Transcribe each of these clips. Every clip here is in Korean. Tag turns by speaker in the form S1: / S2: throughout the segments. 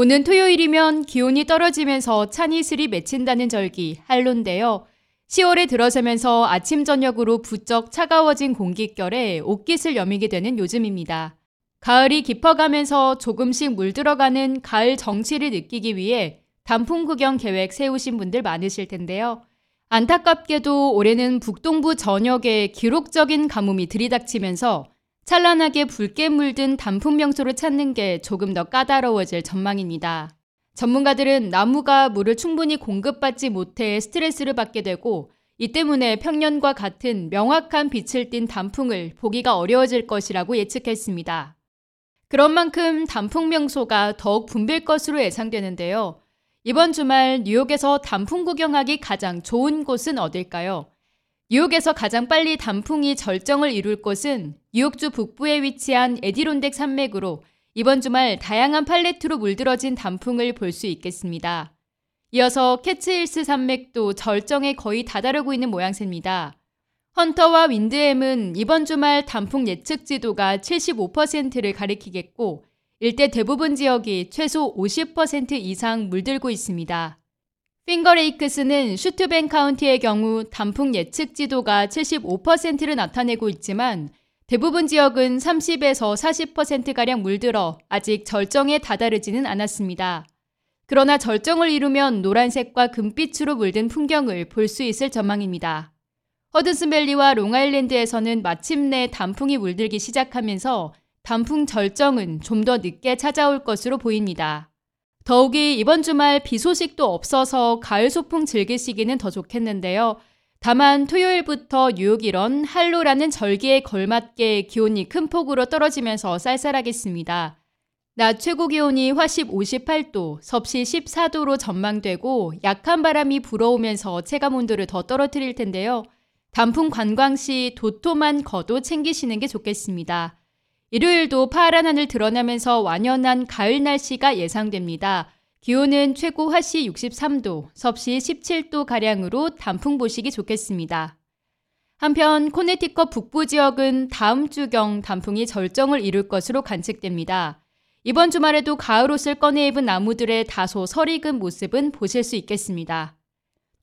S1: 오는 토요일이면 기온이 떨어지면서 찬 이슬이 맺힌다는 절기 할로인데요. 10월에 들어서면서 아침 저녁으로 부쩍 차가워진 공기결에 옷깃을 여미게 되는 요즘입니다. 가을이 깊어가면서 조금씩 물들어가는 가을 정취를 느끼기 위해 단풍 구경 계획 세우신 분들 많으실 텐데요. 안타깝게도 올해는 북동부 전역에 기록적인 가뭄이 들이닥치면서 찬란하게 붉게 물든 단풍 명소를 찾는 게 조금 더 까다로워질 전망입니다. 전문가들은 나무가 물을 충분히 공급받지 못해 스트레스를 받게 되고 이 때문에 평년과 같은 명확한 빛을 띤 단풍을 보기가 어려워질 것이라고 예측했습니다. 그런 만큼 단풍 명소가 더욱 붐빌 것으로 예상되는데요. 이번 주말 뉴욕에서 단풍 구경하기 가장 좋은 곳은 어딜까요? 뉴욕에서 가장 빨리 단풍이 절정을 이룰 곳은 뉴욕주 북부에 위치한 에디론덱 산맥으로 이번 주말 다양한 팔레트로 물들어진 단풍을 볼 수 있겠습니다. 이어서 캐츠힐스 산맥도 절정에 거의 다다르고 있는 모양새입니다. 헌터와 윈드햄은 이번 주말 단풍 예측 지도가 75%를 가리키겠고 일대 대부분 지역이 최소 50% 이상 물들고 있습니다. 핑거레이크스는 슈트벤 카운티의 경우 단풍 예측 지도가 75%를 나타내고 있지만 대부분 지역은 30에서 40%가량 물들어 아직 절정에 다다르지는 않았습니다. 그러나 절정을 이루면 노란색과 금빛으로 물든 풍경을 볼 수 있을 전망입니다. 허드슨밸리와 롱아일랜드에서는 마침내 단풍이 물들기 시작하면서 단풍 절정은 좀 더 늦게 찾아올 것으로 보입니다. 더욱이 이번 주말 비 소식도 없어서 가을 소풍 즐기시기는 더 좋겠는데요. 다만 토요일부터 뉴욕 이런 할로라는 절기에 걸맞게 기온이 큰 폭으로 떨어지면서 쌀쌀하겠습니다. 낮 최고 기온이 화십 58도, 섭씨 14도로 전망되고 약한 바람이 불어오면서 체감 온도를 더 떨어뜨릴 텐데요. 단풍 관광 시 도톰한 겉옷 챙기시는 게 좋겠습니다. 일요일도 파란 하늘 드러나면서 완연한 가을 날씨가 예상됩니다. 기온은 최고 화씨 63도, 섭씨 17도 가량으로 단풍 보시기 좋겠습니다. 한편 코네티컷 북부 지역은 다음 주경 단풍이 절정을 이룰 것으로 관측됩니다. 이번 주말에도 가을 옷을 꺼내 입은 나무들의 다소 설익은 모습은 보실 수 있겠습니다.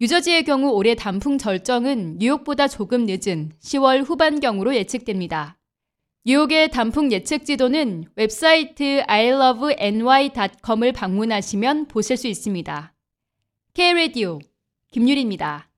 S1: 뉴저지의 경우 올해 단풍 절정은 뉴욕보다 조금 늦은 10월 후반경으로 예측됩니다. 뉴욕의 단풍 예측 지도는 웹사이트 iloveny.com을 방문하시면 보실 수 있습니다. K-Radio 김유리입니다.